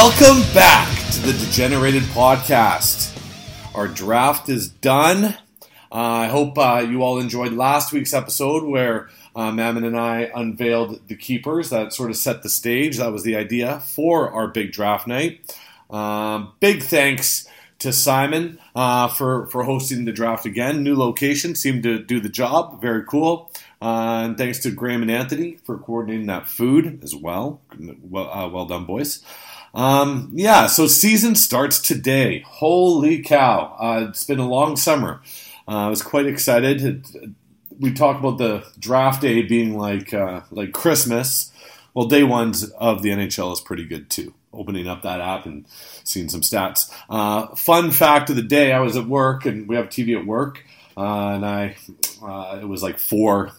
Welcome back to the Degenerated Podcast. Our draft is done. Uh, I hope uh, you all enjoyed last week's episode where uh, Mammon and I unveiled the keepers that sort of set the stage. That was the idea for our big draft night. Um, big thanks to Simon uh, for, for hosting the draft again. New location seemed to do the job. Very cool. Uh, and thanks to Graham and Anthony for coordinating that food as well. Well, uh, well done, boys. Um, yeah, so season starts today. Holy cow! Uh, it's been a long summer. Uh, I was quite excited. We talked about the draft day being like uh, like Christmas. Well, day ones of the NHL is pretty good too. Opening up that app and seeing some stats. Uh, fun fact of the day: I was at work and we have TV at work, uh, and I uh, it was like four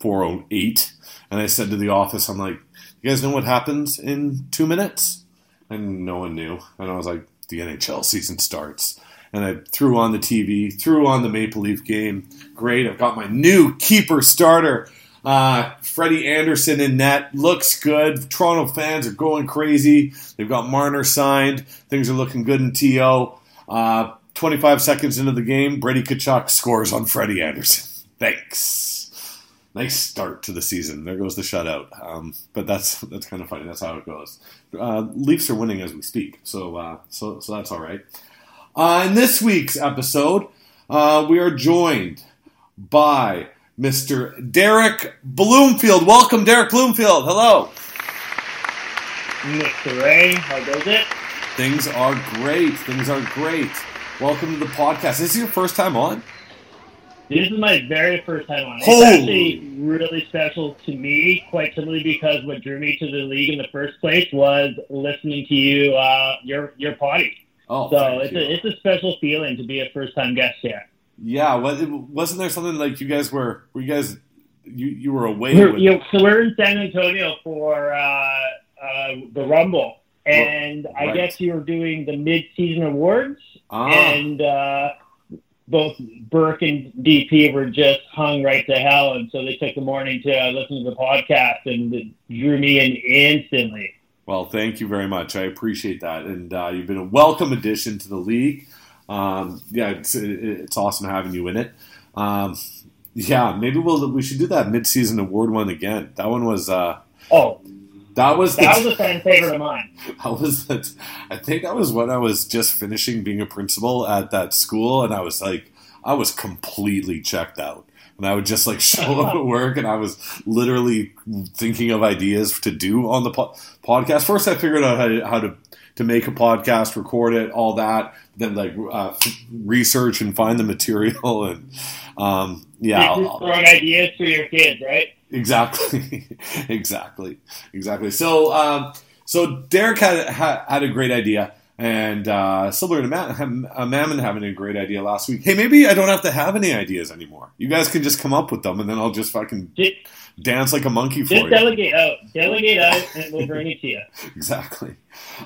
four oh eight, and I said to the office, "I'm like, you guys know what happens in two minutes?" And no one knew. And I was like, the NHL season starts. And I threw on the TV, threw on the Maple Leaf game. Great. I've got my new keeper starter, uh, Freddie Andersen in net. Looks good. Toronto fans are going crazy. They've got Marner signed. Things are looking good in TO. Uh, 25 seconds into the game, Brady Tkachuk scores on Freddie Andersen. Thanks nice start to the season. There goes the shutout. Um, but that's that's kind of funny. That's how it goes. Uh, Leafs are winning as we speak, so uh, so so that's all right. Uh, in this week's episode, uh, we are joined by Mr. Derrick Bloomfield. Welcome, Derrick Bloomfield. Hello, Mr. Ray. How goes it? Things are great. Things are great. Welcome to the podcast. This is your first time on. This is my very first time on. Holy. It's actually really special to me, quite simply because what drew me to the league in the first place was listening to you, uh, your your potty. Oh, so it's you. a it's a special feeling to be a first time guest here. yeah. Was, wasn't there something like you guys were? Were you guys? You you were away. We're, with, you know, so we're in San Antonio for uh, uh, the Rumble, and I right. guess you were doing the mid season awards, Ah. and uh, both Burke and DP were just hung right to hell, and so they took the morning to uh, listen to the podcast, and it drew me in instantly. Well, thank you very much. I appreciate that, and uh, you've been a welcome addition to the league. Um, yeah, it's it's awesome having you in it. Um, yeah, maybe we'll we should do that mid-season award one again. That one was uh, Oh, that was the, that was a fan favorite of mine. I was the, I think that was when I was just finishing being a principal at that school, and I was like, I was completely checked out. And I would just like show up at work, and I was literally thinking of ideas to do on the po- podcast. First, I figured out how to, how to to make a podcast, record it, all that. Then like uh, research and find the material, and um, yeah, throwing ideas for your kids, right? Exactly, exactly, exactly. So, um, so Derrick had, had had a great idea, and uh, similar to Matt, uh, Mammon having a great idea last week. Hey, maybe I don't have to have any ideas anymore. You guys can just come up with them, and then I'll just fucking Just, dance like a monkey for just you. delegate out, delegate out, and we'll bring it to you. exactly.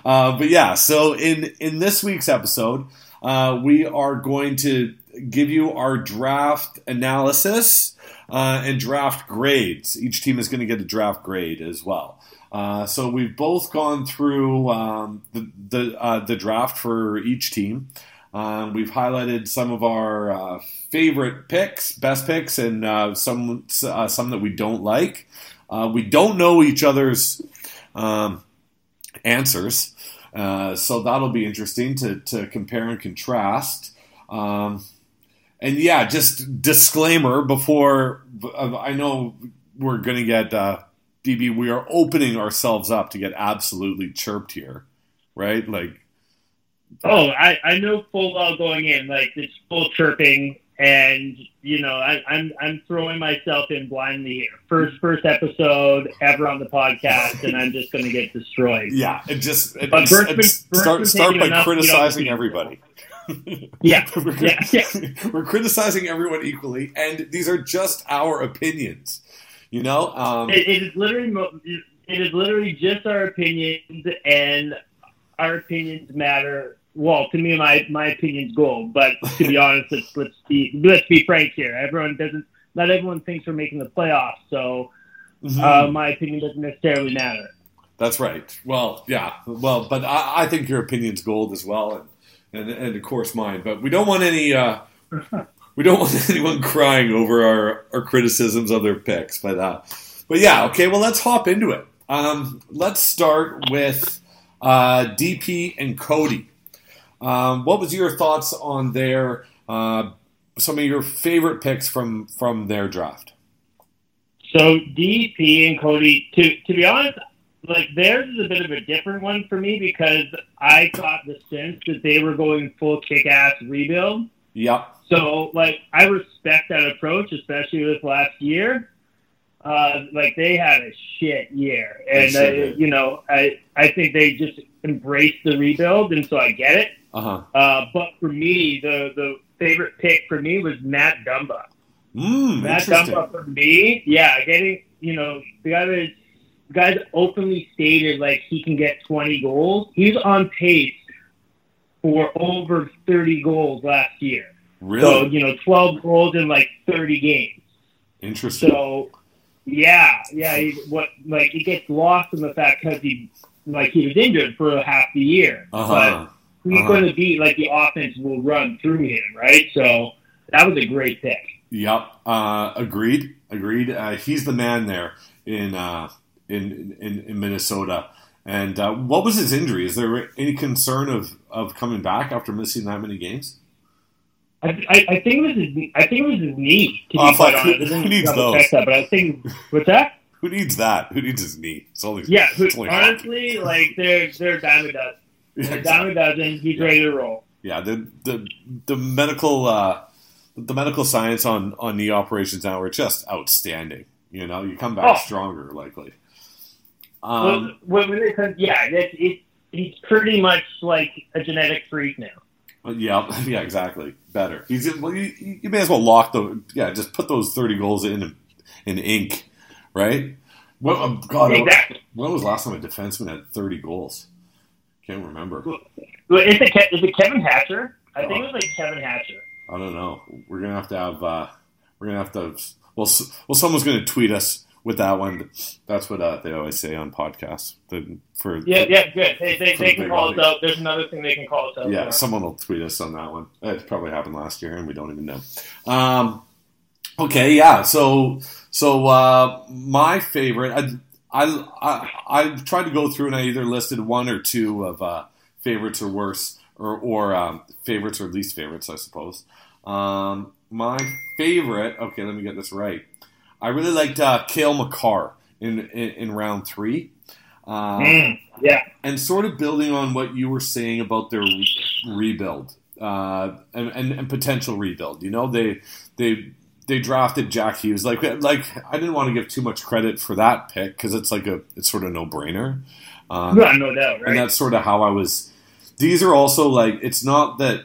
Uh, but yeah, so in in this week's episode, uh, we are going to give you our draft analysis uh, and draft grades. Each team is going to get a draft grade as well. Uh, so we've both gone through um, the the, uh, the draft for each team. Um, we've highlighted some of our uh, favorite picks, best picks, and uh, some uh, some that we don't like. Uh, we don't know each other's um, answers, uh, so that'll be interesting to, to compare and contrast. Um, and yeah, just disclaimer before uh, I know we're going to get DB. We are opening ourselves up to get absolutely chirped here, right? Like Oh, I, I know full well going in, like it's full chirping, and you know I, I'm I'm throwing myself in blindly here. First first episode ever on the podcast, and I'm just going to get destroyed. Yeah, it just But it's- Bert's it's- been- Bert's start start by enough, criticizing everybody. Yeah, we're, yeah, yeah. we're criticizing everyone equally, and these are just our opinions. You know, um, It, it is literally it is literally just our opinions, and our opinions matter. Well, to me, my my opinions gold. But to be honest, let's let's be let's be frank here. Everyone doesn't. Not everyone thinks we're making the playoffs, so mhm. uh, my opinion doesn't necessarily matter. That's right. Well, yeah. Well, but I, I think your opinion's gold as well, and, and and of course mine. But we don't want any. Uh, we don't want anyone crying over our, our criticisms of their picks. But uh, but yeah, okay. Well, let's hop into it. Um, let's start with uh, DP and Cody. Um, what was your thoughts on their uh, some of your favorite picks from from their draft? So DP and Cody, to to be honest, like theirs is a bit of a different one for me because I got the sense that they were going full kick ass rebuild. Yep. So like I respect that approach, especially this last year. Uh, like they had a shit year, and sure uh, you know I I think they just embraced the rebuild, and so I get it. Uh-huh. Uh, but for me, the the favorite pick for me was Matt Dumba. Mm, Matt. Dumba for me, yeah, getting you know the guy that guy's openly stated like he can get 20 goals. He's on pace for over 30 goals last year. Really So you know 12 goals in like 30 games. interesting. So yeah, yeah, he, what like he gets lost in the fact because he like he was injured for half the year, uh-huh. but he's Uh-huh. going to be like the offense will run through him, right? So that was a great pick. Yep. Uh, agreed. Agreed. Uh, he's the man there in uh, in, in in Minnesota. And uh, what was his injury? Is there any concern of, of coming back after missing that many games? I, I, I think it was his, I think it was his knee. To Oh, be quite honest, Who needs those? that, but I think what's that? Who needs that? Who needs his knee? It's only Yeah, who, it's only hockey. honestly, like they're they're dime a dozen. Yeah, They're a exactly. dime a dozen. He's ready to roll. Yeah, the the the medical uh, the medical science on on knee operations now are just outstanding. You know, you come back Oh. stronger, likely. Um, when, when it comes, yeah, it, it, he's pretty much like a genetic freak now. yeah, yeah, exactly. Better. He's well. You, you may as well lock the yeah. Just put those thirty goals in in ink, right? What? oh, God, Exactly. when was the last time a defenseman had thirty goals? Can't remember. Well, is it Ke- is it Kevin Hatcher? I think it was like Kevin Hatcher. I don't know. We're gonna have to have. Uh, we're gonna have to. Well, well, someone's gonna tweet us with that one. That's what uh, they always say on podcasts. The, for Yeah, yeah, good. They, they, they the can call us audience. out. There's another thing they can call us out. yeah, for. someone will tweet us on that one. It probably happened last year, and we don't even know. Um, okay, yeah. So, so uh, my favorite. I, I, I, I tried to go through, and I either listed one or two of uh, favorites or worse, or or um, favorites or least favorites, I suppose. Um, my favorite. Okay, let me get this right. I really liked uh, Cale Makar in, in in round three. Um, Mm, yeah. and sort of building on what you were saying about their re- rebuild uh, and, and, and potential rebuild. You know, they they they drafted Jack Hughes. Like like I didn't want to give too much credit for that pick because it's like a it's sort of no brainer. Um, Yeah, no doubt, and that's sort of how I was. These are also like it's not that.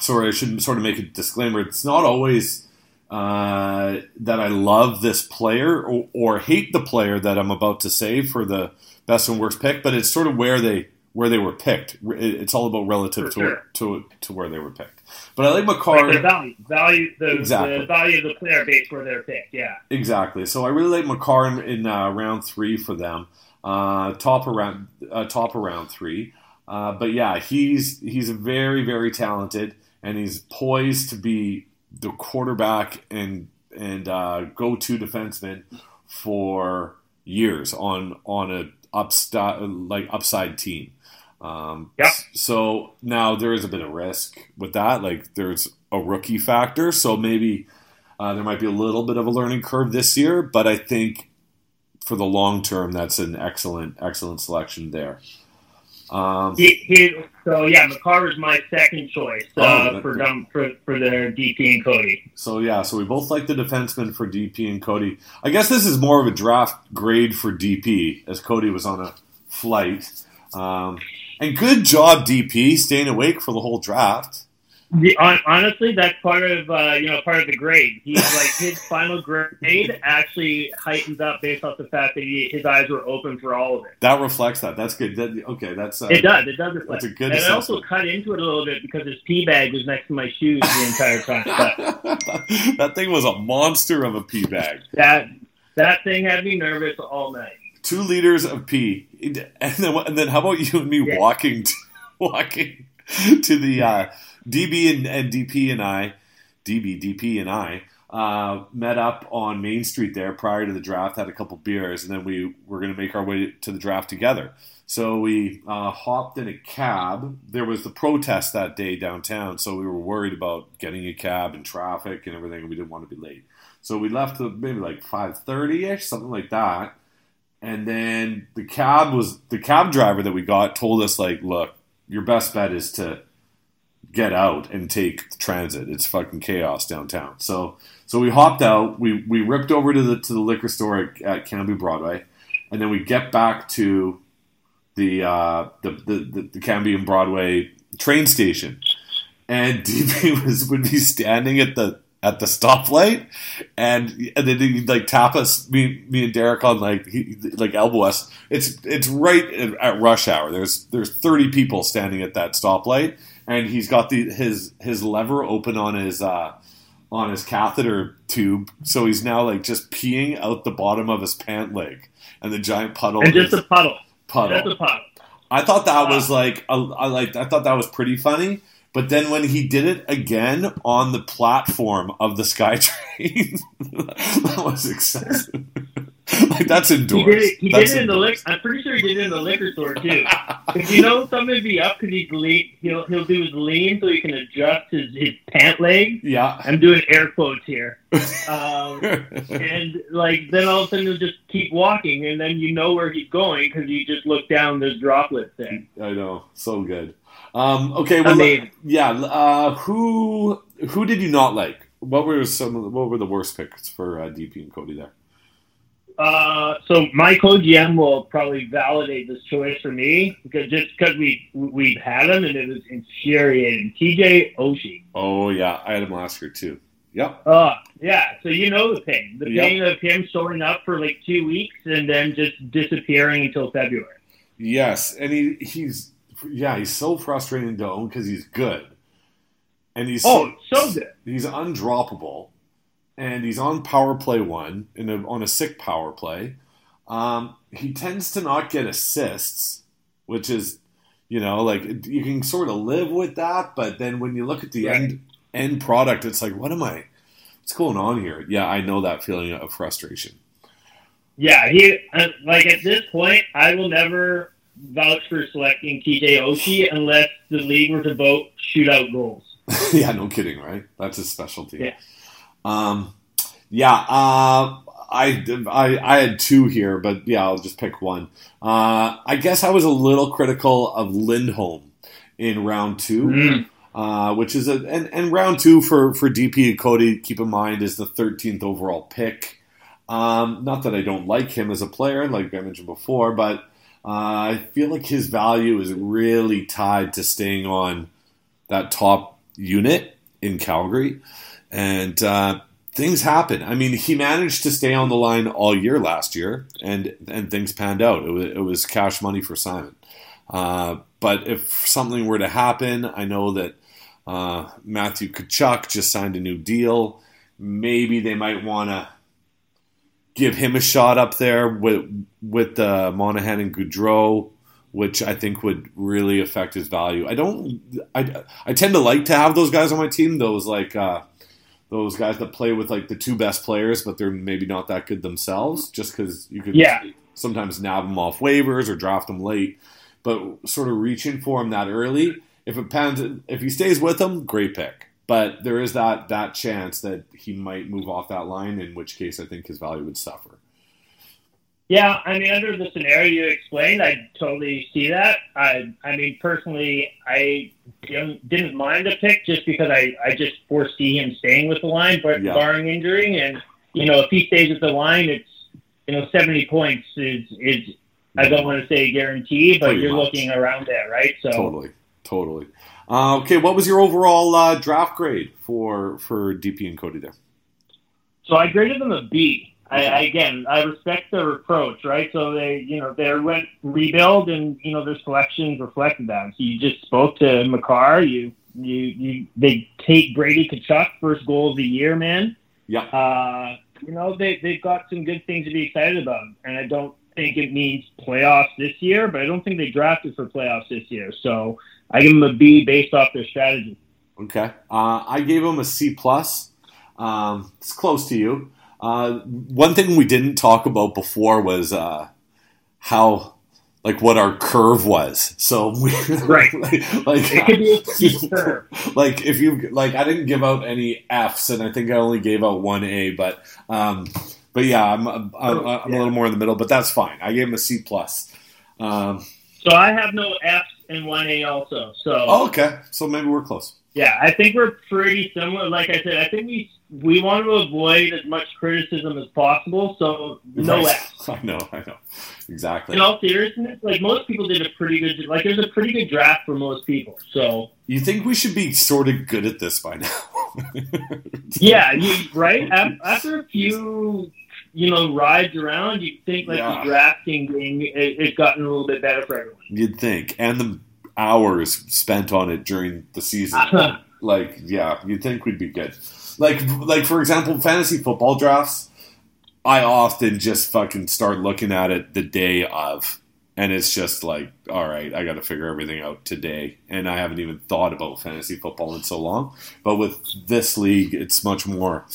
Sorry, I should sort of make a disclaimer. It's not always uh, that I love this player or, or hate the player that I'm about to say for the best and worst pick, but it's sort of where they where they were picked. It's all about relative to sure. to to where they were picked. But I like Like the value, value, the, Exactly. the value of the player based where they're picked. Yeah. exactly. So I really like Makar in, in uh, round three for them. Uh, top around uh, top around three. Uh, but yeah, he's he's very very talented, and he's poised to be the quarterback and and uh, go to defenseman for years on on a upside like upside team. Um, Yep. So now there is a bit of risk with that. Like there's a rookie factor, so maybe uh, there might be a little bit of a learning curve this year. But I think for the long term, that's an excellent excellent selection there. Um, He, he, so yeah, Makar is my second choice uh, Oh, for dumb for for their DP and Cody. So yeah, so we both like the defenseman for DP and Cody. I guess this is more of a draft grade for DP, as Cody was on a flight. Um, and good job, DP, staying awake for the whole draft. The, hon- honestly, that's part of uh, you know part of the grade. He's like his final grade actually heightens up based off the fact that he, his eyes were open for all of it. That reflects that. That's good. That, okay, that's uh, It does. It does reflect. That's a good and I also cut into it a little bit because his pee bag was next to my shoes the entire time. But that thing was a monster of a pee bag. that that thing had me nervous all night. Two liters of pee, and then and then how about you and me Yeah. walking to, walking to the uh, DB and, and DP and I, DB DP and I uh, met up on Main Street there prior to the draft, had a couple beers, and then we were going to make our way to the draft together. So we uh, hopped in a cab. There was the protest that day downtown, so we were worried about getting a cab and traffic and everything. and We didn't want to be late, so we left maybe like five thirty ish, something like that. And then the cab was the cab driver that we got told us like, look, your best bet is to get out and take transit. It's fucking chaos downtown. So so we hopped out. We we ripped over to the to the liquor store at, at Cambie Broadway, and then we get back to the uh, the, the the the Cambie and Broadway train station, and DP was would be standing at the at the stoplight, and and then he'd like tap us, me me and Derrick on like he, like elbow us. It's it's right at at rush hour. There's there's thirty people standing at that stoplight, and he's got the his his lever open on his uh, on his catheter tube, so he's now like just peeing out the bottom of his pant leg, and the giant puddle And just a puddle. puddle. Just a puddle. I thought that was like a, I like I thought that was pretty funny. But then when he did it again on the platform of the SkyTrain, that was excessive. like that's He did it. He did it in the liquor. I'm pretty sure he did it in the liquor store too. Because you know something be up because he's lean. He'll he'll do his lean so he can adjust his, his pant leg. Yeah. I'm doing air quotes here. Um, and like then all of a sudden he'll just keep walking, and then you know where he's going because you just look down. There's droplets there. I know, so good. Um, okay, well, Amazing. yeah. Uh, who who did you not like? What were some? Of the, what were the worst picks for uh, DP and Cody there? Uh, so my co-GM will probably validate this choice for me because just because we we've had him and it was infuriating. TJ Oshie. Oh yeah, I had him last year too. Yep. Uh, yeah, so you know the pain. The Yep. pain of him showing up for like two weeks and then just disappearing until February. Yes, and he he's yeah he's so frustrating to own because he's good, and he's Oh, so good. he's undroppable, and he's on power play one in a, on a sick power play. Um, he tends to not get assists, which is you know like you can sort of live with that, but then when you look at the Right. end end product, it's like what am I? What's going on here? Yeah, I know that feeling of frustration. Yeah, he uh, like at this point, I will never vouch for selecting TJ Oshie unless the league were to vote shootout goals. yeah, no kidding, right? That's his specialty. Yeah. Um, yeah. Uh, I, I I had two here, but yeah, I'll just pick one. Uh, I guess I was a little critical of Lindholm in round two, Mm. uh, which is a and, and round two for for DP and Cody. Keep in mind is the 13th overall pick. Um, not that I don't like him as a player, like I mentioned before, but uh, I feel like his value is really tied to staying on that top unit in Calgary, and uh, things happen. I mean, he managed to stay on the line all year last year, and and things panned out. It was, it was cash money for Simon. Uh, but if something were to happen, I know that uh, Matthew Tkachuk just signed a new deal. Maybe they might want to give him a shot up there with with uh, Monahan and Gaudreau, which I think would really affect his value. I don't. I, I tend to like to have those guys on my team. Those like uh, those guys that play with like the two best players, but they're maybe not that good themselves. Just because you could Yeah. sometimes nab them off waivers or draft them late, but sort of reaching for him that early. If it pans, if he stays with them, great pick. But there is that that chance that he might move off that line, in which case I think his value would suffer. Yeah, I mean, under the scenario you explained, I totally see that. I, I mean, personally, I didn't, didn't mind the pick just because I, I just foresee him staying with the line, but Yeah. barring injury, and you know, if he stays with the line, it's you know, seventy points is is I don't mm-hmm. want to say guaranteed, but Pretty you're much. looking around there, right? So Totally, totally. Uh, okay, what was your overall uh, draft grade for for DP and Cody there? So I graded them a B. I, again, I respect their approach, right? So they, you know, they went rebuild, and you know their selections reflected that. So you just spoke to Makar. You, you, you. They take Brady Tkachuk first goal of the year, man. Yeah, Uh, you know they they've got some good things to be excited about, and I don't think it means playoffs this year, but I don't think they drafted for playoffs this year. So I give them a B based off their strategy. Okay, uh, I gave them a C plus. Um, it's close to you. Uh, one thing we didn't talk about before was uh, how like what our curve was. So we right, like, like it could be a curve. like if you like, I didn't give out any Fs, and I think I only gave out one A, but um, but yeah, I'm I'm, I'm, I'm a little more in the middle, but that's fine. I gave him a C plus. Um, so I have no Fs and one A also. So oh, okay, so maybe we're close. Yeah, I think we're pretty similar. Like I said, I think we we want to avoid as much criticism as possible. So no right. I know, I know, exactly. In all seriousness, like most people did a pretty good. Like there's a pretty good draft for most people. So you think we should be sort of good at this by now? yeah, you right after a few. You know, rides around. You think like Yeah. the drafting thing, it, it's gotten a little bit better for everyone. You'd think, and the hours spent on it during the season. like, yeah, you'd think we'd be good. Like, like for example, fantasy football drafts. I often just fucking start looking at it the day of, and it's just like, all right, I got to figure everything out today, and I haven't even thought about fantasy football in so long. But with this league, it's much more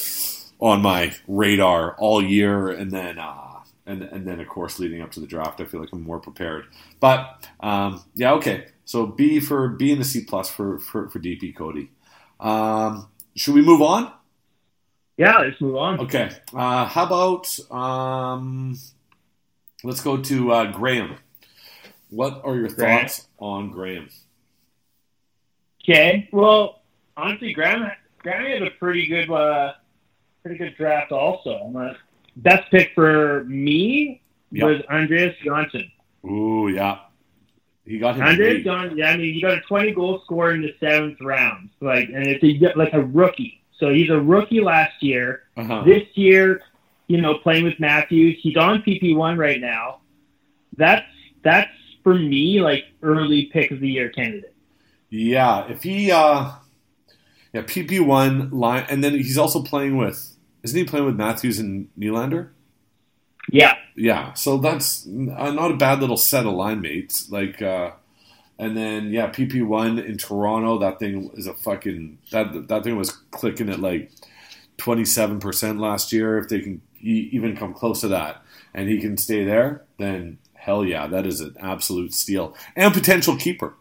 on my radar all year, and then. Uh, and, and then of course leading up to the draft, I feel like I'm more prepared. But um, yeah, okay. So B for B and the C plus for for, for DP Cody. Um, should we move on? Yeah, let's move on. Okay. Uh, how about um, let's go to uh, Graham. What are your Graham. thoughts on Graham? Okay. Well, honestly, Graham Graham had a pretty good, uh, pretty good draft. Also, best pick for me Yeah. was Andreas Johnsson. Ooh, yeah. He got him. Andreas. Johnsson. Yeah, I mean, you got a 20 goal scorer in the seventh round, like, and it's a, like a rookie. So he's a rookie last year. Uh-huh. This year, you know, playing with Matthews, he's on PP one right now. That's that's for me like early pick of the year candidate. Yeah, if he, uh, yeah, PP one line, and then he's also playing with, isn't he playing with Matthews and Nylander? Yeah, Yeah, so that's uh, not a bad little set of line mates. Like, uh, and then yeah, PP one in Toronto. That thing is a fucking that that thing was clicking at like twenty seven percent last year. If they can even come close to that, and he can stay there, then hell yeah, that is an absolute steal and potential keeper.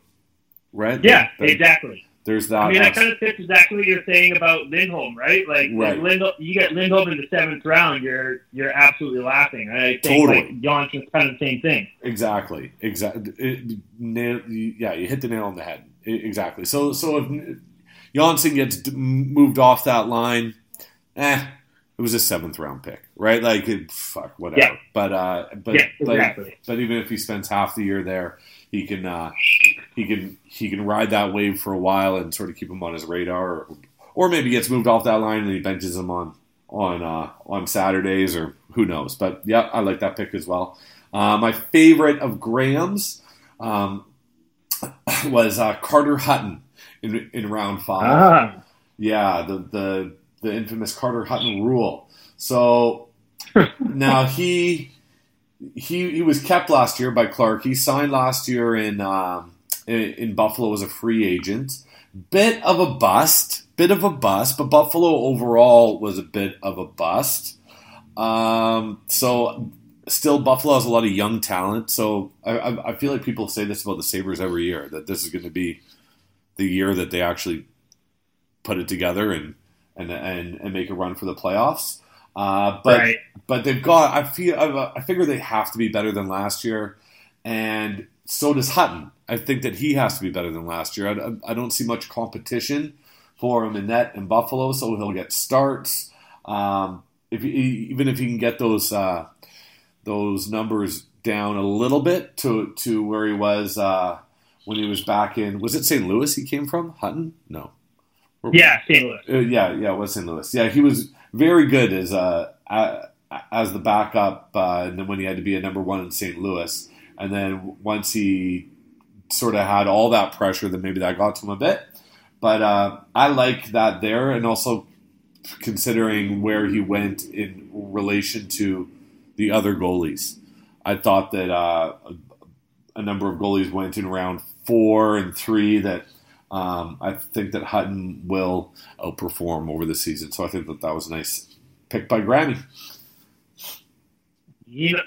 Right? yeah, exactly. There's that. I mean, that kind of fits exactly what you're saying about Lindholm, right? Like, Right. like Lindholm, you get Lindholm in the seventh round, you're you're absolutely laughing. I think Totally. like Johnsson's kind of the same thing. Exactly. Exactly. It, nail, yeah, you hit the nail on the head. Exactly. So, so if Johnsson gets d- moved off that line, eh, it was a seventh round pick, right? Like, it, fuck, whatever. Yeah. But, uh, but, yeah, exactly. but even if he spends half the year there, he can, uh, he can, he can ride that wave for a while and sort of keep him on his radar, or, or maybe gets moved off that line and he benches him on on uh, on Saturdays or who knows. But yeah, I like that pick as well. Uh, my favorite of Graham's um, was uh, Carter Hutton in in round five. Ah, Yeah, the the the infamous Carter Hutton rule. So now he he he was kept last year by Clark. He signed last year in um, in, Buffalo as a free agent. Bit of a bust, bit of a bust, but Buffalo overall was a bit of a bust. Um, so still, Buffalo has a lot of young talent. So I, I, feel like people say this about the Sabres every year that this is going to be the year that they actually put it together and and and, and make a run for the playoffs. Uh, but right. but they've got. I feel. I, I figure they have to be better than last year, and so does Hutton. I think that he has to be better than last year. I, I don't see much competition for him in net in Buffalo, so he'll get starts. Um, if even if he can get those uh, those numbers down a little bit to to where he was uh, when he was back in was it St. Louis? He came from Hutton? No. Yeah, St. Louis. Uh, yeah, yeah, it was St. Louis. Yeah, he was very good as uh, a as the backup, uh, and then when he had to be a number one in St. Louis, and then once he sort of had all that pressure, then maybe that got to him a bit. But uh, I like that there, and also considering where he went in relation to the other goalies. I thought that uh, a, number of goalies went in round four and three that um, I think that Hutton will outperform over the season. So I think that that was a nice pick by Grammy. You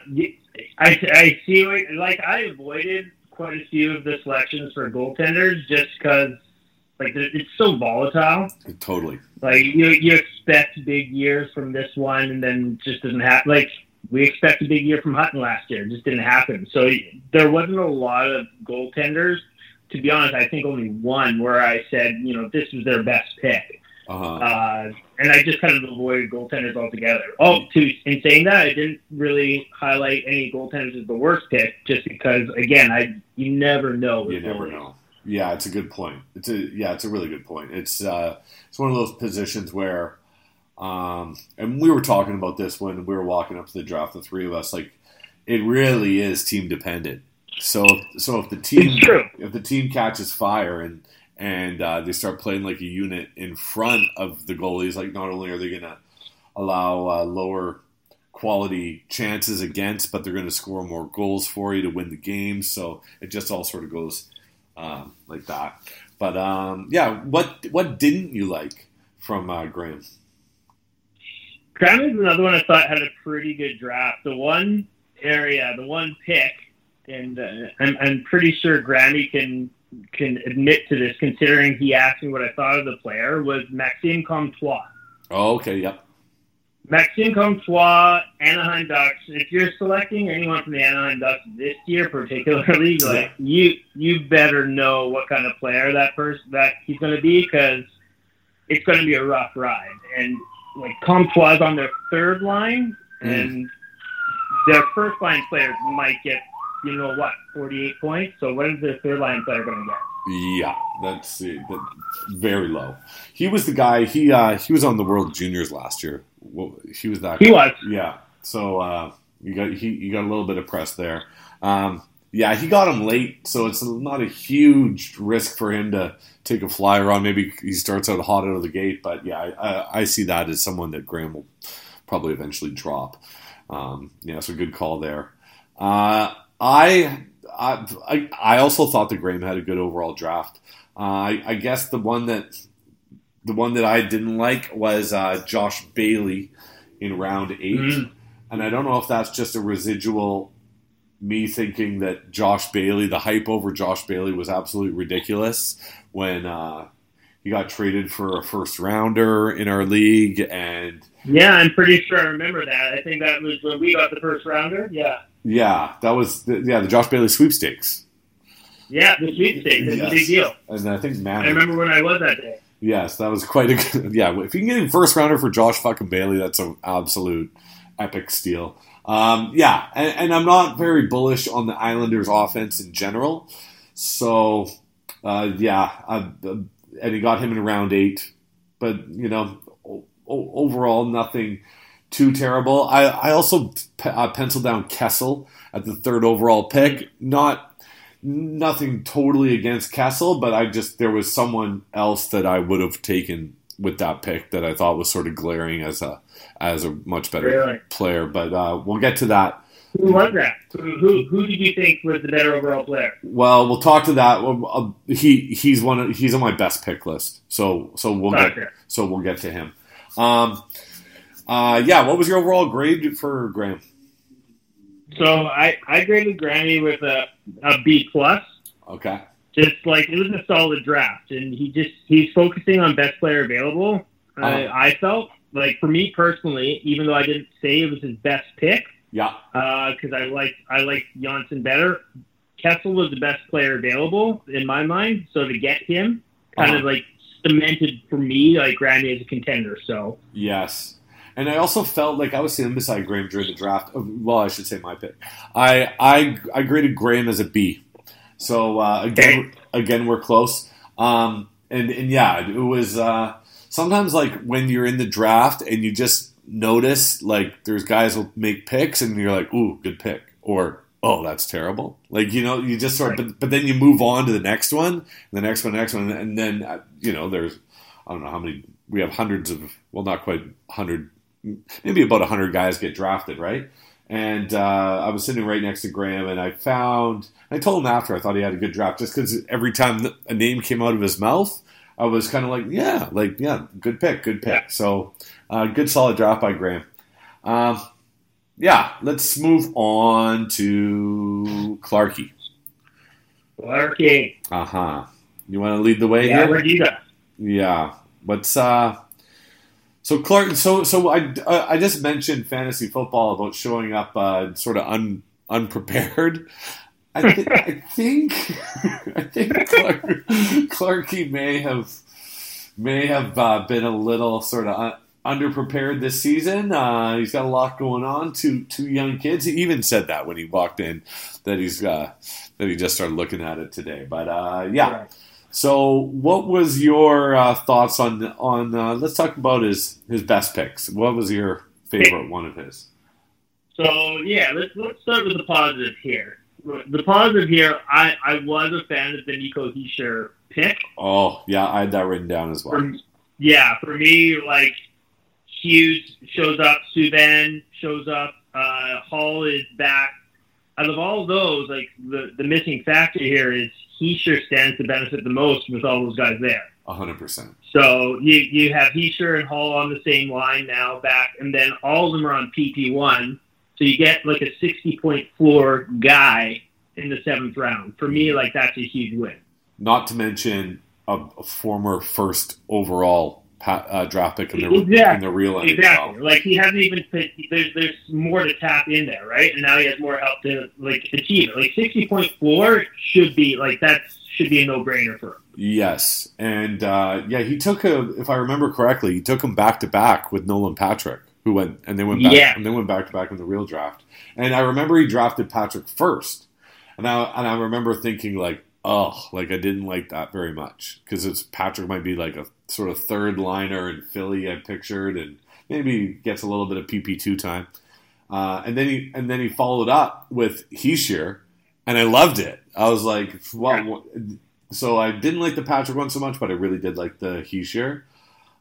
I, I see like I avoided quite a few of the selections for goaltenders just because like it's so volatile. Totally. Like you you expect big years from this one, and then just doesn't happen. Like we expect a big year from Hutton last year, it just didn't happen. So there wasn't a lot of goaltenders. To be honest, I think only one where I said, you know, this was their best pick. Uh-huh. Uh, and I just kind of avoided goaltenders altogether. Oh, to in saying that, I didn't really highlight any goaltenders as the worst pick, just because again, I you never know. You never know. Yeah, it's a good point. It's a yeah, it's a really good point. It's uh, it's one of those positions where, um, and we were talking about this when we were walking up to the draft, the three of us. Like, it really is team dependent. So so if the team if the team catches fire and and uh, they start playing like a unit in front of the goalies, like not only are they going to allow uh, lower quality chances against, but they're going to score more goals for you to win the game. So it just all sort of goes um, like that. But um, yeah, what what didn't you like from uh, Graham? Graham is another one I thought had a pretty good draft. The one area, the one pick, and uh, I'm, I'm pretty sure Grammy can can admit to this, considering he asked me what I thought of the player, was Maxime Comtois. Oh, okay, yep. Maxime Comtois, Anaheim Ducks. If you're selecting anyone from the Anaheim Ducks this year, particularly, like you, you better know what kind of player that person that he's going to be because it's going to be a rough ride. And like Comtois on their third line, mm. and their first line players might get, you know what, 48 points. So what is their third line player going to get? Yeah, that's, that's very low. He was the guy. He uh, he was on the World Juniors last year he was that. He guy. was. Yeah. So uh, you got he you got a little bit of press there. Um, yeah, he got him late, so it's not a huge risk for him to take a flyer on. Maybe he starts out hot out of the gate, but yeah, I, I see that as someone that Graham will probably eventually drop. Um, yeah, so good call there. Uh, I, I I also thought that Graham had a good overall draft. Uh, I, I, guess the one that the one that I didn't like was uh, Josh Bailey in round 8 mm. and I don't know if that's just a residual me thinking that Josh Bailey, the hype over Josh Bailey was absolutely ridiculous when uh, he got traded for a first rounder in our league, and yeah, I'm pretty sure I remember that. I think that was when we got the first rounder. Yeah, yeah, that was the, yeah the Josh Bailey sweepstakes. Yeah, the sweepstakes. It's yes. a big deal. And I think man, I remember when I was that day. Yes, that was quite a good. Yeah, if you can get a first rounder for Josh fucking Bailey, that's an absolute epic steal. Um, yeah, and, and, I'm not very bullish on the Islanders' offense in general. So, uh, yeah, I, uh, and he got him in round eight, but you know, o- overall nothing too terrible. I, I also pe- uh, penciled down Kessel at the third overall pick. Not nothing totally against Kessel, but I just there was someone else that I would have taken with that pick that I thought was sort of glaring as a as a much better really? player. But uh, we'll get to that. Who was that? Who, who, did you think was the better overall player? Well, we'll talk to that. Uh, he he's one. Of, he's on my best pick list. So so we'll get so we'll get to him. Um, uh, yeah. What was your overall grade for Graham? So I, I graded Grammy with a, a B plus. Okay. Just like it was a solid draft, and he just he's focusing on best player available. Uh-huh. I, I felt like for me personally, even though I didn't say it was his best pick, yeah, because uh, I like I like Johnsson better. Kessel was the best player available in my mind, so to get him kind uh-huh. of like cemented for me like Grammy as a contender. So yes, and I also felt like I was sitting beside Graham during the draft. Well, I should say my pick. I I, I graded Graham as a B. So uh, again, again, we're close. Um, and and yeah, it was uh, sometimes like when you're in the draft and you just notice like there's guys will make picks and you're like, ooh, good pick, or oh, that's terrible. Like you know, you just sort of, but, but then you move on to the next one, the next one, the next one, and then uh, you know, there's I don't know how many we have hundreds of well, not quite hundred maybe about 100 guys get drafted, right? and uh, I was sitting right next to Graham, and I found. I told him after I thought he had a good draft, just because every time a name came out of his mouth, I was kind of like, yeah, like yeah, good pick, good pick. Yeah. So uh, good, solid draft by Graham. Um, yeah, let's move on to Clarky. Clarky. Uh huh. You want to lead the way Yeah, here? where do you go? Yeah. What's uh? So Clark, so so I uh, I just mentioned fantasy football about showing up uh, sort of un, unprepared. I, th- I think I think Clark, Clarky may have may have uh, been a little sort of un- underprepared this season. Uh, he's got a lot going on. Two two young kids. He even said that when he walked in that he's uh, that he just started looking at it today. But uh, yeah. Right. So, what was your uh, thoughts on on? Uh, let's talk about his his best picks. What was your favorite one of his? So yeah, let's let's start with the positive here. The positive here, I, I was a fan of the Nico Hischier pick. Oh, yeah, I had that written down as well. For, yeah, for me, like Hughes shows up, Subban shows up, uh, Hall is back. Out of all those, like the, the missing factor here is Hischier stands to benefit the most with all those guys there. hundred percent. So you you have Hischier and Hall on the same line now back, and then all of them are on PP one. So you get like a sixty point floor guy in the seventh round. For me, like that's a huge win. Not to mention a, a former first overall uh, draft pick in the in the real NHL. Exactly. Like he hasn't even put, there's there's more to tap in there, right? And now he has more help to like achieve it. Like sixty point floor should be like that should be a no brainer for him. Yes, and uh, yeah, he took a. If I remember correctly, he took him back to back with Nolan Patrick, who went and they went back Yeah. and they went back to back in the real draft. And I remember he drafted Patrick first, and I and I remember thinking like, oh, like I didn't like that very much because it's Patrick might be like a sort of third liner in Philly I pictured, and maybe gets a little bit of PP two time. Uh, and then he and then he followed up with Hischier, and I loved it. I was like, well, so I didn't like the Patrick one so much, but I really did like the Hischier.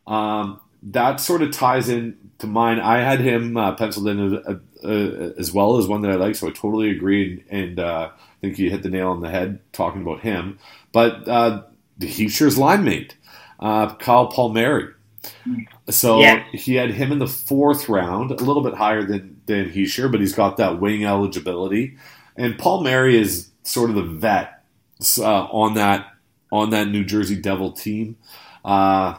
Um, that sort of ties in to mine. I had him uh, penciled in uh, uh, as well as one that I like, so I totally agree. And uh, I think you hit the nail on the head talking about him. But uh, the Hischier's line mate, uh, Kyle Palmieri. So Yeah. he had him in the fourth round, a little bit higher than than Hischier, but he's got that wing eligibility. And Palmieri is sort of the vet uh, on that on that New Jersey Devil team, uh,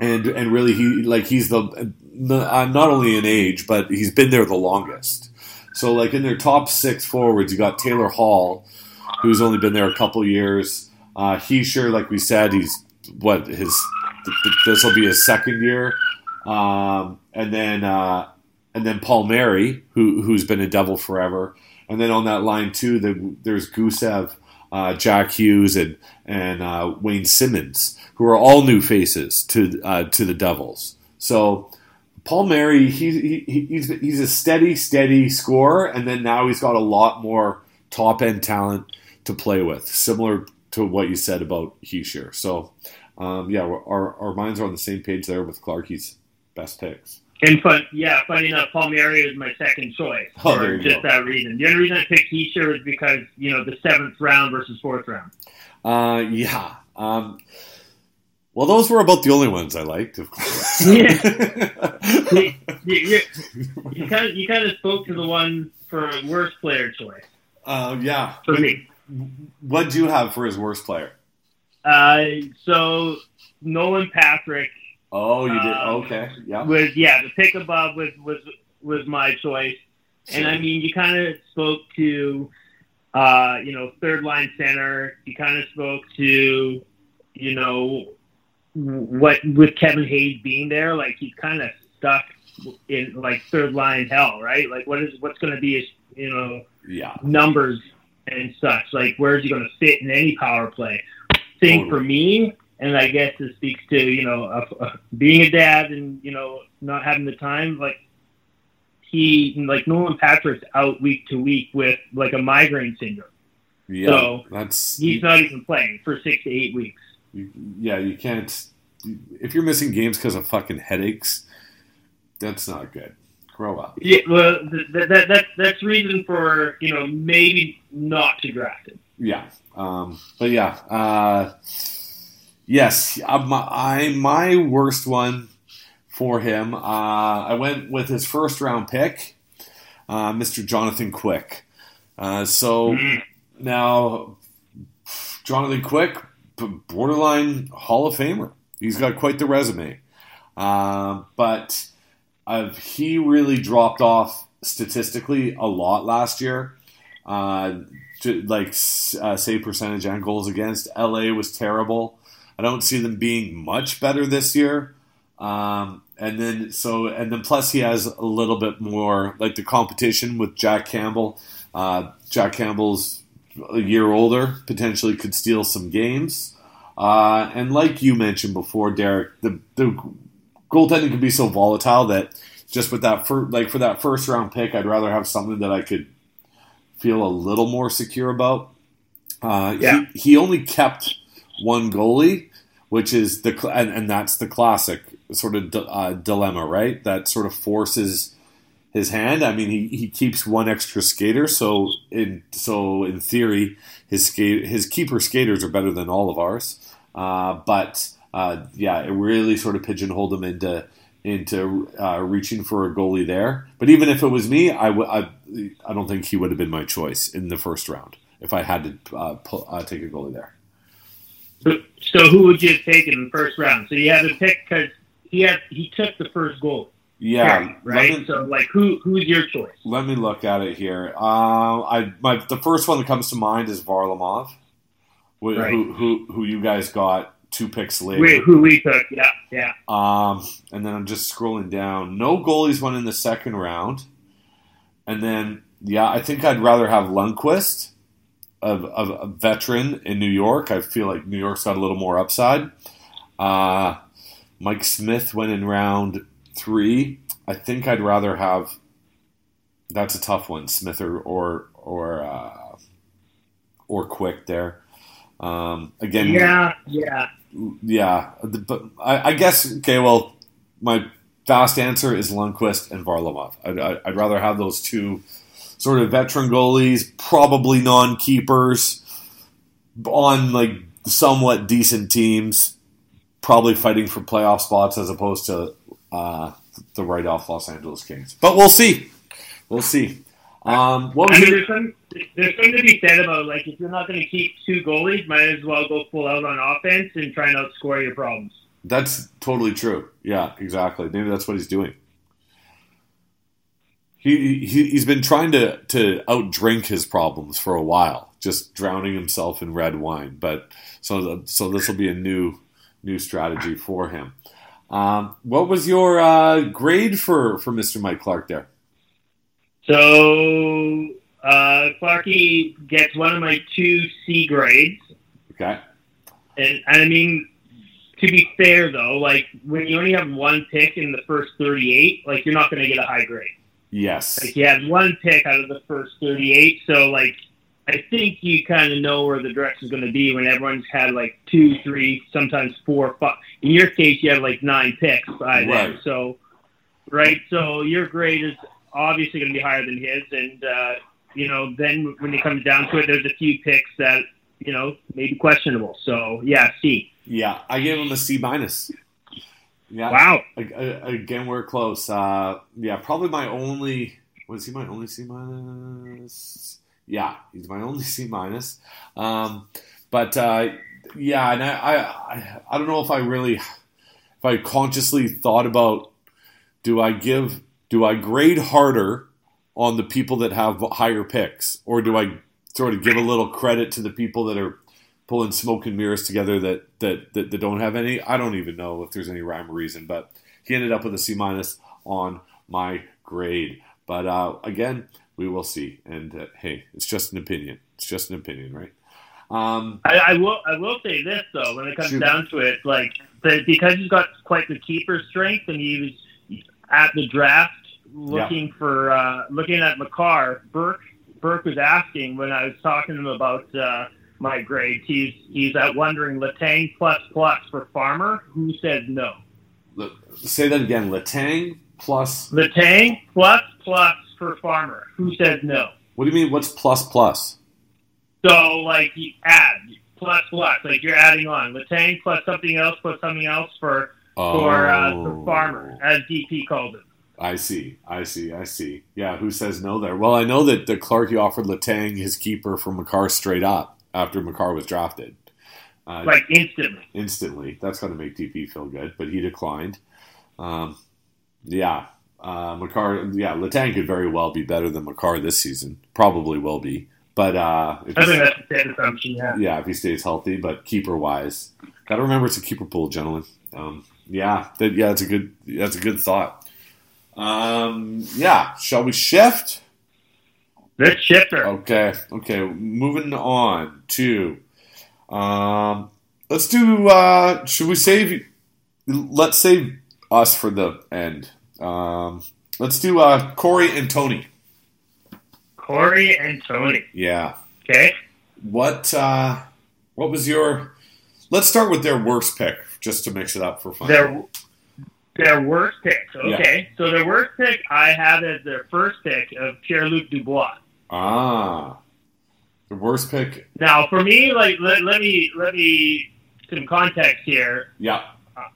and and really he like he's the uh, not only in age, but he's been there the longest. So like in their top six forwards, you got Taylor Hall, who's only been there a couple years. Uh, Hischier, like we said, he's what his this will be his second year, um, and then uh, and then Palmieri, who who's been a Devil forever, and then on that line too, the, there's Gusev, uh, Jack Hughes, and and uh, Wayne Simmonds, who are all new faces to uh, to the Devils. So Palmieri, he, he he's he's a steady, steady scorer, and then now he's got a lot more top end talent to play with, similar to what you said about Hischier. So um, yeah, our our minds are on the same page there with Clarky's best picks. And fun, yeah, funny enough, Palmieri is my second choice Oh, for just go. that reason. The only reason I picked Hischier was because you know the seventh round versus fourth round. Uh, yeah. Um, well, those were about the only ones I liked, of course. You, you, you kind of you kind of spoke to the one for worst player choice uh, yeah. for me. What do you have for his worst player? Uh, so Nolan Patrick Oh, you did. Um, Okay. Yeah. was yeah the pick above was was was my choice. And I mean, you kind of spoke to, uh, you know, third line center. You kind of spoke to, you know, what with Kevin Hayes being there, like he's kind of stuck in like third line hell, right? Like, what is what's going to be his, you know, yeah. numbers and such? Like, where is he going to fit in any power play? Thing for me, and I guess this speaks to you know uh, being a dad and you know not having the time, like he like Nolan Patrick's out week to week with like a migraine syndrome. Yeah. So, that's He's not even playing for six to eight weeks. You, yeah. You can't if you're missing games because of fucking headaches. That's not good. Grow up. Yeah, well, that, that, that that's reason for you know maybe not to draft him. Yeah, um, but yeah, uh, yes, uh, my, I my worst one for him. Uh, I went with his first round pick, uh, Mr. Jonathan Quick. Uh, so Mhm. now, Jonathan Quick, borderline Hall of Famer. He's got quite the resume, uh, but uh, he really dropped off statistically a lot last year. Uh, ju- like uh, save percentage and goals against. LA was terrible. I don't see them being much better this year. Um, and then so and then plus he has a little bit more like the competition with Jack Campbell. Uh, Jack Campbell's a year older, potentially could steal some games. Uh, and like you mentioned before, Derrick, the the goaltending can be so volatile that just with that fir- like for that first round pick, I'd rather have something that I could feel a little more secure about. Uh, Yeah. he, he only kept one goalie, which is the and, and that's the classic sort of di- uh, dilemma, right? That sort of forces his hand. I mean, he, he keeps one extra skater, so in so in theory, his skate his keeper skaters are better than all of ours. Uh, but uh, yeah, it really sort of pigeonholed him into into uh, reaching for a goalie there. But even if it was me, I w- I, I don't think he would have been my choice in the first round if I had to uh, pull, uh, take a goalie there. So, so who would you have taken in the first round? So you had to pick because he had he took the first goal. Yeah, right. Me, so like who who's your choice? let me look at it here. Uh, I my the first one that comes to mind is Varlamov, wh- Right. who, who who you guys got two picks later. Wait, who we took? Yeah, yeah. Um, and then I'm just scrolling down. No goalies went in the second round. And then, yeah, I think I'd rather have Lundqvist, of, of a veteran in New York. I feel like New York's got a little more upside. Uh, Mike Smith went in round three. I think I'd rather have. That's a tough one, Smith or or or, uh, or Quick there. Um, again, Yeah, yeah. yeah, but I, I guess okay. Well, my fast answer is Lundqvist and Varlamov. I'd, I'd I'd rather have those two sort of veteran goalies, probably non-keepers, on like somewhat decent teams, probably fighting for playoff spots as opposed to uh, the write-off Los Angeles Kings. But we'll see. We'll see. Um, what I mean, your, there's some, there's something to be said about like if you're not going to keep two goalies, might as well go full out on offense and try and outscore your problems. That's totally true. Yeah, exactly. Maybe that's what he's doing. He, he he's been trying to to outdrink his problems for a while, just drowning himself in red wine. But so the, so this will be a new new strategy for him. Um, what was your uh, grade for for Mr. Mike Clark there? So uh, Clarky gets one of my two C grades, Okay. and, I mean to be fair though, like when you only have one pick in the first 38, like you're not going to get a high grade. Yes. Like you had one pick out of the first 38, so like I think you kind of know where the direction's going to be when everyone's had like two, three, sometimes four, five. In your case, you had like nine picks by then. Right. So, right. So your grade is obviously going to be higher than his, and uh, you know, then when it comes down to it, there's a few picks that you know may be questionable. So yeah, C. Yeah, I gave him a C minus. Yeah. Wow. Again, we're close. Uh, yeah, probably my only. Was he my only C minus? Yeah, he's my only C minus. Um, but uh, yeah, and I, I, I, don't know if I really, if I consciously thought about, do I give, do I grade harder on the people that have higher picks, or do I sort of give a little credit to the people that are pulling smoke and mirrors together that, that, that, that don't have any. I don't even know if there's any rhyme or reason, but he ended up with a C minus on my grade. But uh, again, we will see. And uh, hey, it's just an opinion. It's just an opinion, right? Um, I, I will. I will say this though, when it comes Shoot. down to it, like the, because he's got quite the keeper strength, and he was at the draft looking for uh, looking at Makar. Burke Burke was asking when I was talking to him about uh, my grades. He's he's at wondering Letang plus plus for Farmer. Who said no? le- say that again. Letang plus. Letang plus plus for Farmer. Who says no? What do you mean? What's plus plus? So like you add plus plus, like you're adding on Letang plus something else plus something else for for uh, for Oh. Farmer, as DP called him. I see. I see. I see. Yeah, who says no there? Well, I know that the Clarky offered Letang his keeper from Makar straight up after Makar was drafted. Uh, Like instantly. instantly. That's going to make DP feel good, but he declined. Um, yeah, uh, Makar. Yeah, Letang could very well be better than Makar this season. Probably will be, but uh, if I he- think that's a safe assumption. Yeah. yeah, if he stays healthy. But keeper wise, got to remember it's a keeper pool, gentlemen. Um, yeah, that, yeah, that's a good. That's a good thought. Um, yeah, shall we shift? This shifter. Okay, okay. Moving on to, um, let's do. Uh, should we save? Let's save us for the end. Um, let's do uh, Corey and Tony. Corey and Tony. Yeah. Okay. What? Uh, what was your? Let's start with their worst pick, just to mix it up for fun. Their their worst pick. Okay. So their worst pick I have as their first pick of Pierre Luc Dubois. ah, the worst pick. Now for me, like let, let me let me some context here. Yeah,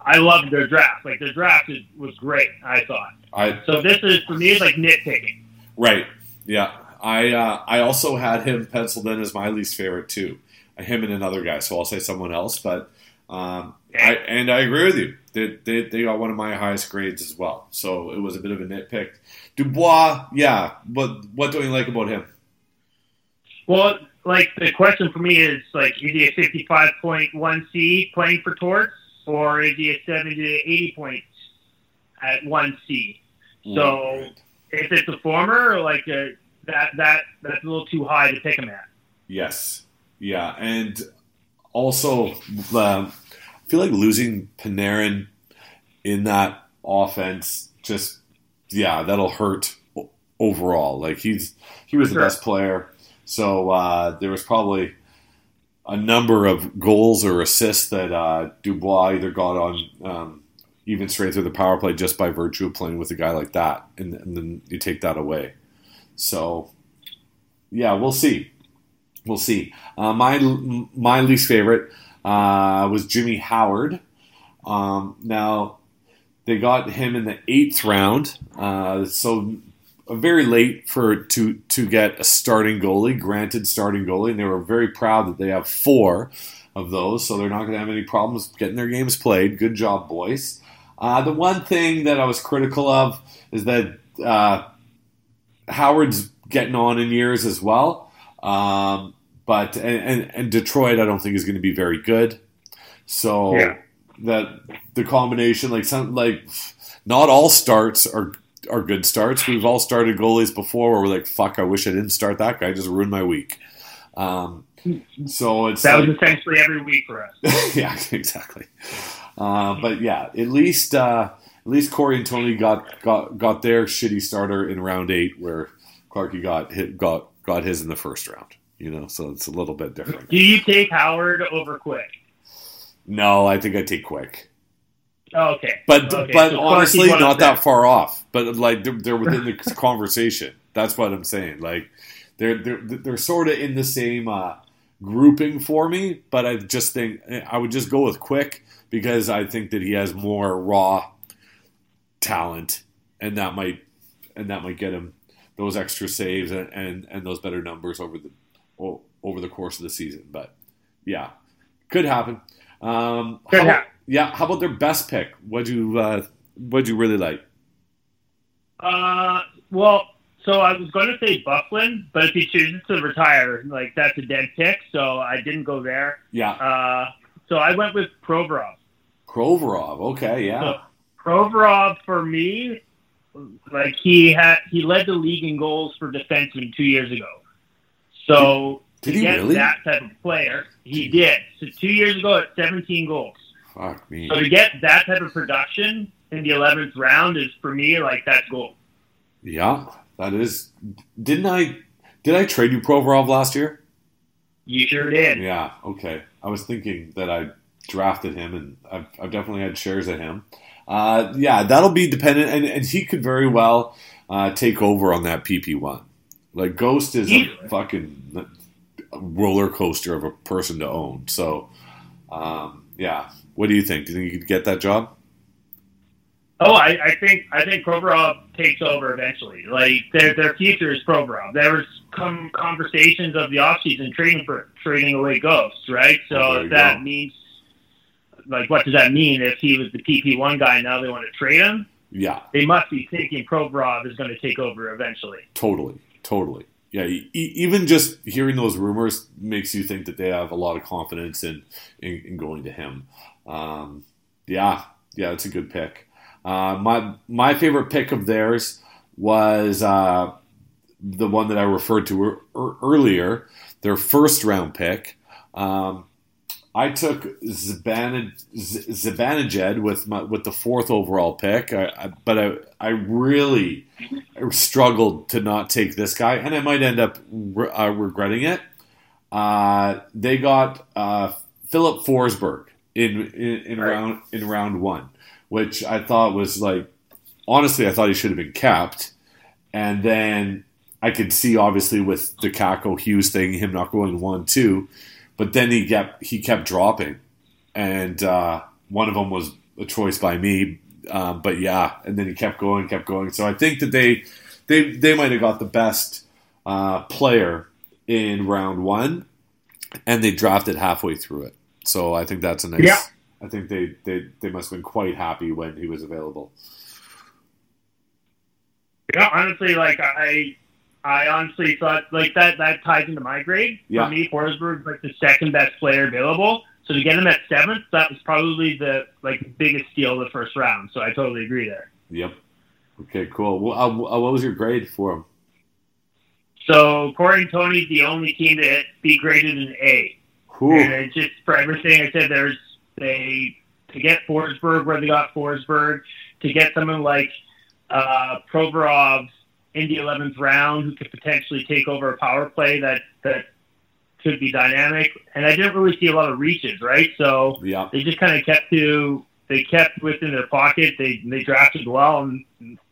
I loved their draft. Like their draft is, was great. I thought. I So this is for me. It's like nitpicking. right. Yeah, I uh, I also had him penciled in as my least favorite too. Him and another guy. So I'll say someone else, but um, I and I agree with you. They, they they got one of my highest grades as well. So it was a bit of a nitpick. Dubois, yeah. But what don't you like about him? Well, like the question for me is like, is he a fifty-five point one C playing for Torts, or is he a seventy to eighty points at one C? So if it's the former, like uh, that, that that's a little too high to pick him at. Yes. Yeah. And also, um, I feel like losing Panarin in that offense just, yeah, that'll hurt overall. Like he's he was the best player, so uh, there was probably a number of goals or assists that uh, Dubois either got on um, even straight through the power play just by virtue of playing with a guy like that, and, and then you take that away. So, yeah, we'll see. We'll see. Uh, my my least favorite uh, was Jimmy Howard. Um, now they got him in the eighth round, uh, so very late for to to get a starting goalie. Granted, starting goalie, and they were very proud that they have four of those, so they're not going to have any problems getting their games played. Good job, boys. Uh, the one thing that I was critical of is that uh, Howard's getting on in years as well. Um, but and, and, and Detroit, I don't think is going to be very good. So Yeah. that the combination, like some, like not all starts are are good starts. We've all started goalies before where we're like, "Fuck, I wish I didn't start that guy. Just ruined my week." Um, so it's That like- was essentially every week for us. yeah, exactly. Uh, but yeah, at least uh, at least Corey and Tony got, got got their shitty starter in round eight, where Clarky got hit got got his in the first round. You know, so it's a little bit different. Do you take Howard over Quick? No, I think I take quick, Oh, okay. but Okay, but so honestly, not that far off. But like they're, they're within the conversation. That's what I'm saying. Like they're they're they're sort of in the same uh, grouping for me. But I just think I would just go with quick because I think that he has more raw talent, and that might and that might get him those extra saves and and, and those better numbers over the over the course of the season. But yeah, could happen. Um, Could how- happen. Yeah, how about their best pick? What'd you uh, What'd you really like? Uh, well, so I was going to say Buckland, but if he chooses to retire, like that's a dead pick. So I didn't go there. Yeah, Uh, so I went with Provorov. Krovarov. Okay, yeah, So Provorov for me, like he had he led the league in goals for defensemen two years ago. So Did to he get really? that type of player, he did. So two years ago at 17 goals. Fuck me. So to get that type of production in the 11th round is for me like that's gold. Yeah, that is. Didn't I? Did I trade you Provorov last year? You sure did. Yeah. Okay. I was thinking that I drafted him, and I've, I've definitely had shares of him. uh, yeah, that'll be dependent, and, and he could very well uh, take over on that PP one. Like Ghost is a fucking roller coaster of a person to own. So, um, yeah, what do you think? Do you think you could get that job? Oh, I, I think I think Provorov takes over eventually. Like their their future is Provorov. There was some conversations of the offseason trading for trading away Ghosts, right? So Oh, that go. means like what does that mean if he was the PP one guy now they want to trade him? Yeah, They must be thinking Provorov is going to take over eventually. totally, totally. Yeah, e- even just hearing those rumors makes you think that they have a lot of confidence in in, in going to him. Um, yeah, yeah, it's a good pick. Uh, my my favorite pick of theirs was uh, the one that I referred to er- er- earlier, their first round pick. Um, I took Zibanejad Z- with my, with the fourth overall pick, I, I, but I I really struggled to not take this guy, and I might end up re- uh, regretting it. Uh, they got uh, Filip Forsberg in in, in Right. round in round one, which I thought was like honestly, I thought he should have been kept, and then I could see obviously with the Kakko Hughes thing, him not going one two, but then he kept he kept dropping, and uh, one of them was a choice by me. Um, but yeah, and then he kept going, kept going. So I think that they they they might have got the best uh, player in round one, and they drafted halfway through it. So I think that's a nice. Yeah. I think they, they, they must have been quite happy when he was available. Yeah, honestly, like I, I honestly thought like that that ties into my grade. Yeah. For me, Forsberg's like the second best player available. So to get him at seventh, that was probably the like biggest steal of the first round. So I totally agree there. Yep. Okay, cool. Well, uh, uh, what was your grade for him? So Corey and Tony's the only team to be graded an A. Whew. And it's just for everything I said, there's they to get Forsberg where they got Forsberg, to get someone like uh, Provorov in the eleventh round who could potentially take over a power play that that could be dynamic. And I didn't really see a lot of reaches, right? So Yeah. they just kind of kept to they kept within their pocket. They they drafted well and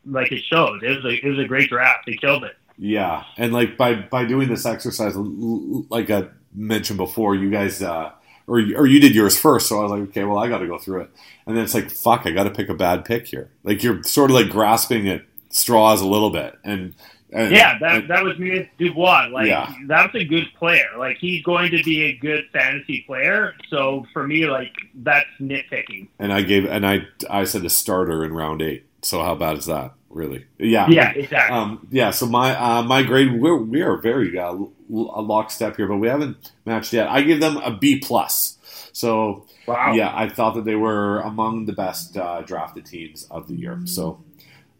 like it showed. It was a it was a great draft. They killed it. Yeah, and like by by doing this exercise, like I mentioned before, you guys uh, or or you did yours first, so I was like, okay, well, I got to go through it, and then it's like, fuck, I got to pick a bad pick here. Like you're sort of like grasping at straws a little bit, and, and Yeah, that and- that was me Dubois. Like Yeah. that's a good player. Like he's going to be a good fantasy player. So for me, like that's nitpicking. and I gave and I I said a starter in round eight. So how bad is that? Really? Yeah. Yeah, exactly. Um, yeah, so my uh, my grade we're, we are very uh, a lockstep here, but we haven't matched yet. I give them a B plus. So wow. yeah, I thought that they were among the best uh, drafted teams of the year. So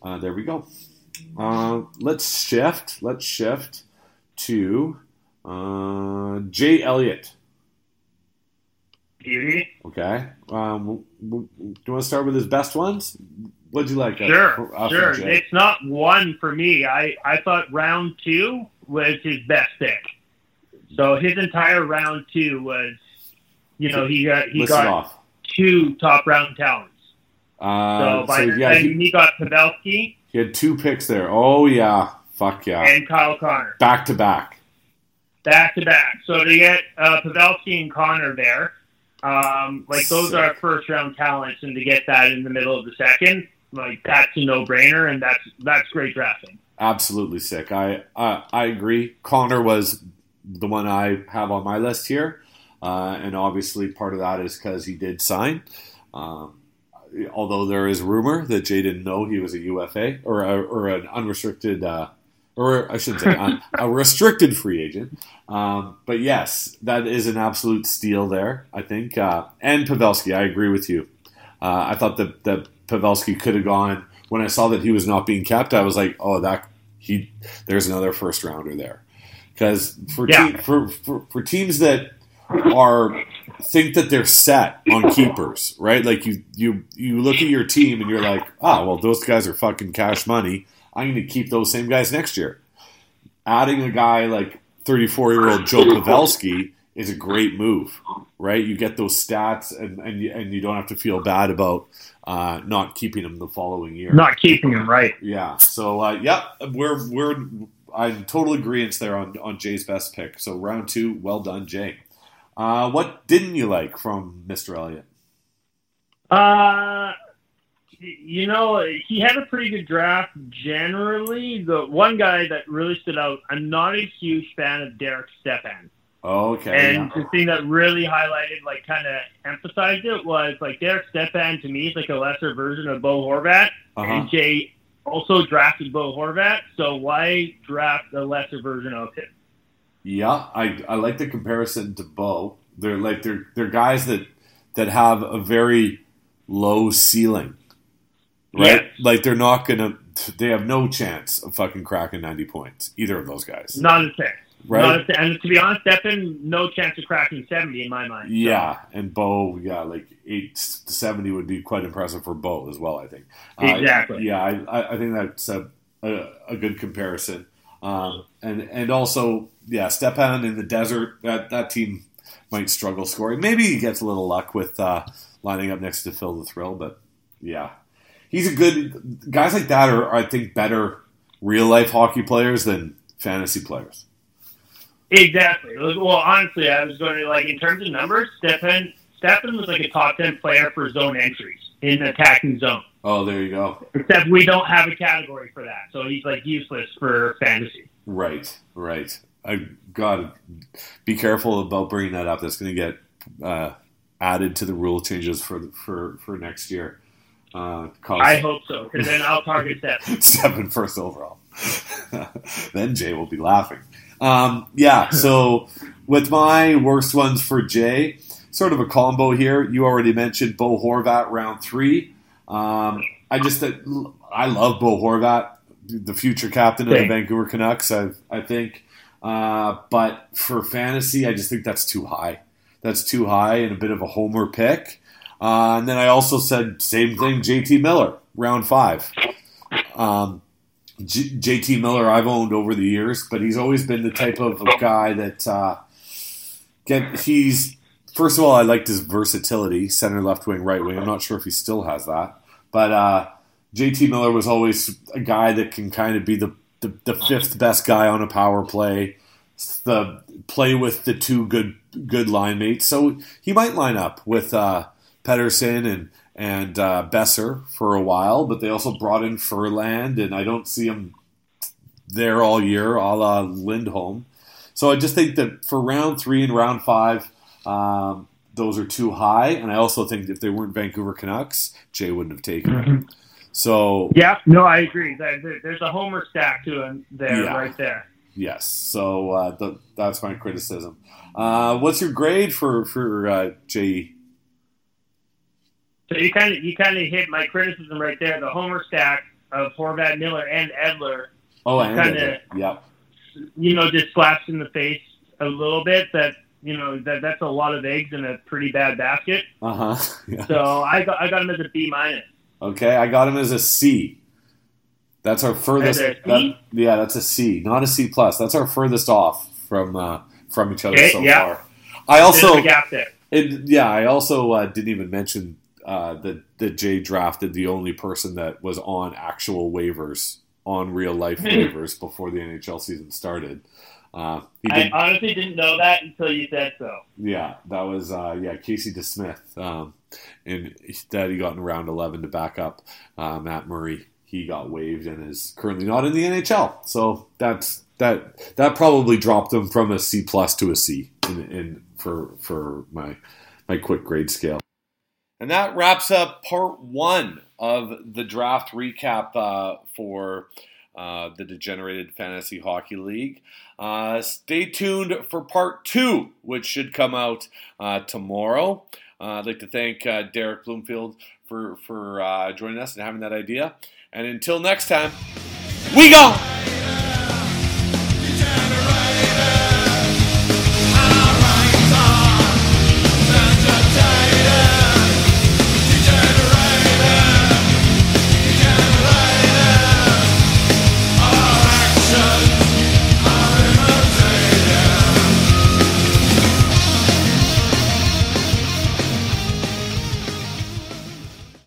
uh, there we go. Uh, let's shift. Let's shift to uh, Jay Elliott. Okay. Um, do you want to start with his best ones? What'd you like? uh, Sure, for- uh, sure. It's not one for me. I I thought round two was his best pick. So his entire round two was, you know, he got he List it got off. two top round talents. Uh, So by so the yeah, he, he got Pavelski he had two picks there. Oh yeah, fuck yeah, and Kyle Connor. back to back. back to back. So to get uh, Pavelski and Connor there, um, like those Sick. are first round talents, and to get that in the middle of the second, like that's a no brainer, and that's that's great drafting. Absolutely sick. I I, I agree. Connor was the one I have on my list here, uh, and obviously part of that is because he did sign. Um, although there is rumor that Jay didn't know he was a UFA or a, or an unrestricted. Uh, or I shouldn't say a restricted free agent, um, but yes, that is an absolute steal there. I think, uh, and Pavelski, I agree with you. Uh, I thought that that Pavelski could have gone when I saw that he was not being kept. I was like, oh, that he there's another first rounder there because for, Yeah. te- for for for teams that are think that they're set on keepers, right? Like you you you look at your team and you're like, ah, well, those guys are fucking cash money. I'm going to keep those same guys next year. Adding a guy like 34 year old Joe Pavelski is a great move, right? You get those stats, and and you, and you don't have to feel bad about uh, not keeping him the following year. Not keeping him, right? Yeah. So, uh, yeah, we're we're I'm total agreement there on on Jay's best pick. So round two, well done, Jay. Uh, what didn't you like from Mr. Elliott? Uh, you know, he had a pretty good draft generally. The one guy that really stood out, I'm not a huge fan of Derek Stepan. Okay. And yeah. the thing that really highlighted, like, kind of emphasized it was like Derek Stepan to me is like a lesser version of Bo Horvat, uh-huh. and Jay also drafted Bo Horvat. So why draft a lesser version of him? Yeah, I I like the comparison to Bo. They're like they're they're guys that that have a very low ceiling right? Yes. Like they're not gonna. They have no chance of fucking cracking ninety points. Either of those guys. Not a chance. Right. And to be honest, Stepan, no chance of cracking seventy in my mind. Yeah, and Bo, yeah, like eight seventy would be quite impressive for Bo as well. I think. Exactly. Uh, yeah, I, I think that's a, a, a good comparison. Um, and and also, yeah, Stepan in the desert. That that team might struggle scoring. Maybe he gets a little luck with uh, lining up next to Phil the Thrill, but yeah, he's a good guys like that are I think better real life hockey players than fantasy players. Exactly. Well, honestly, I was going to like in terms of numbers, Stepan Stepan was like a top ten player for zone entries in attacking zone. Oh, there you go. Except we don't have a category for that, so he's like useless for fantasy. Right, right. I gotta be careful about bringing that up. That's going to get uh, added to the rule changes for for for next year. Uh, I hope so, because then I'll target seven. first overall. then Jay will be laughing. Um, yeah, so with my worst ones for Jay, sort of a combo here. You already mentioned Bo Horvat round three. Um, I just I love Bo Horvat, the future captain of the Vancouver Canucks. I I think, uh, but for fantasy, I just think that's too high. That's too high and a bit of a homer pick. Uh, and then I also said same thing, JT Miller, round five. Um, J- JT Miller, I've owned over the years, but he's always been the type of guy that uh, get. He's first of all, I liked his versatility, center, left wing, right wing. I'm not sure if he still has that, but uh, JT Miller was always a guy that can kind of be the, the, the fifth best guy on a power play. The play with the two good good line mates, so he might line up with. Uh, Pettersson and and uh, Boeser for a while, but they also brought in Ferland, and I don't see him there all year, a la Lindholm. So I just think that for round three and round five, um, those are too high, and I also think if they weren't Vancouver Canucks, Jay wouldn't have taken them. Mm-hmm. So yeah, no, I agree. There's a homer stack to him there, yeah. right there. Yes, so uh, the, that's my criticism. Uh, what's your grade for for uh, Jay so you kind of you kind of hit my criticism right there. The homer stack of Horvat, Miller, and Edler. Oh, and kind of yep. You know, just slaps in the face a little bit. That you know that that's a lot of eggs in a pretty bad basket. Uh huh. Yeah. So I got I got him as a B minus. Okay, I got him as a C. That's our furthest. That, yeah, that's a C, not a C plus. That's our furthest off from uh, from each other okay, so yeah. far. I also gap there. It, yeah, I also uh, didn't even mention uh, that that Jay drafted the only person that was on actual waivers, on real life hmm. waivers before the NHL season started. Uh, I honestly didn't know that until you said so. Yeah, that was uh, yeah Casey DeSmith, um, and that he got in round eleven to back up uh, Matt Murray. He got waived and is currently not in the NHL. So that's that that probably dropped him from a C plus to a C in, in for for my my quick grade scale. And that wraps up part one of the draft recap uh, for uh, the Degenerated Fantasy Hockey League. Uh, stay tuned for part two, which should come out uh, tomorrow. Uh, I'd like to thank uh, Derrick Bloomfield for, for joining us and having that idea. And until next time, we go!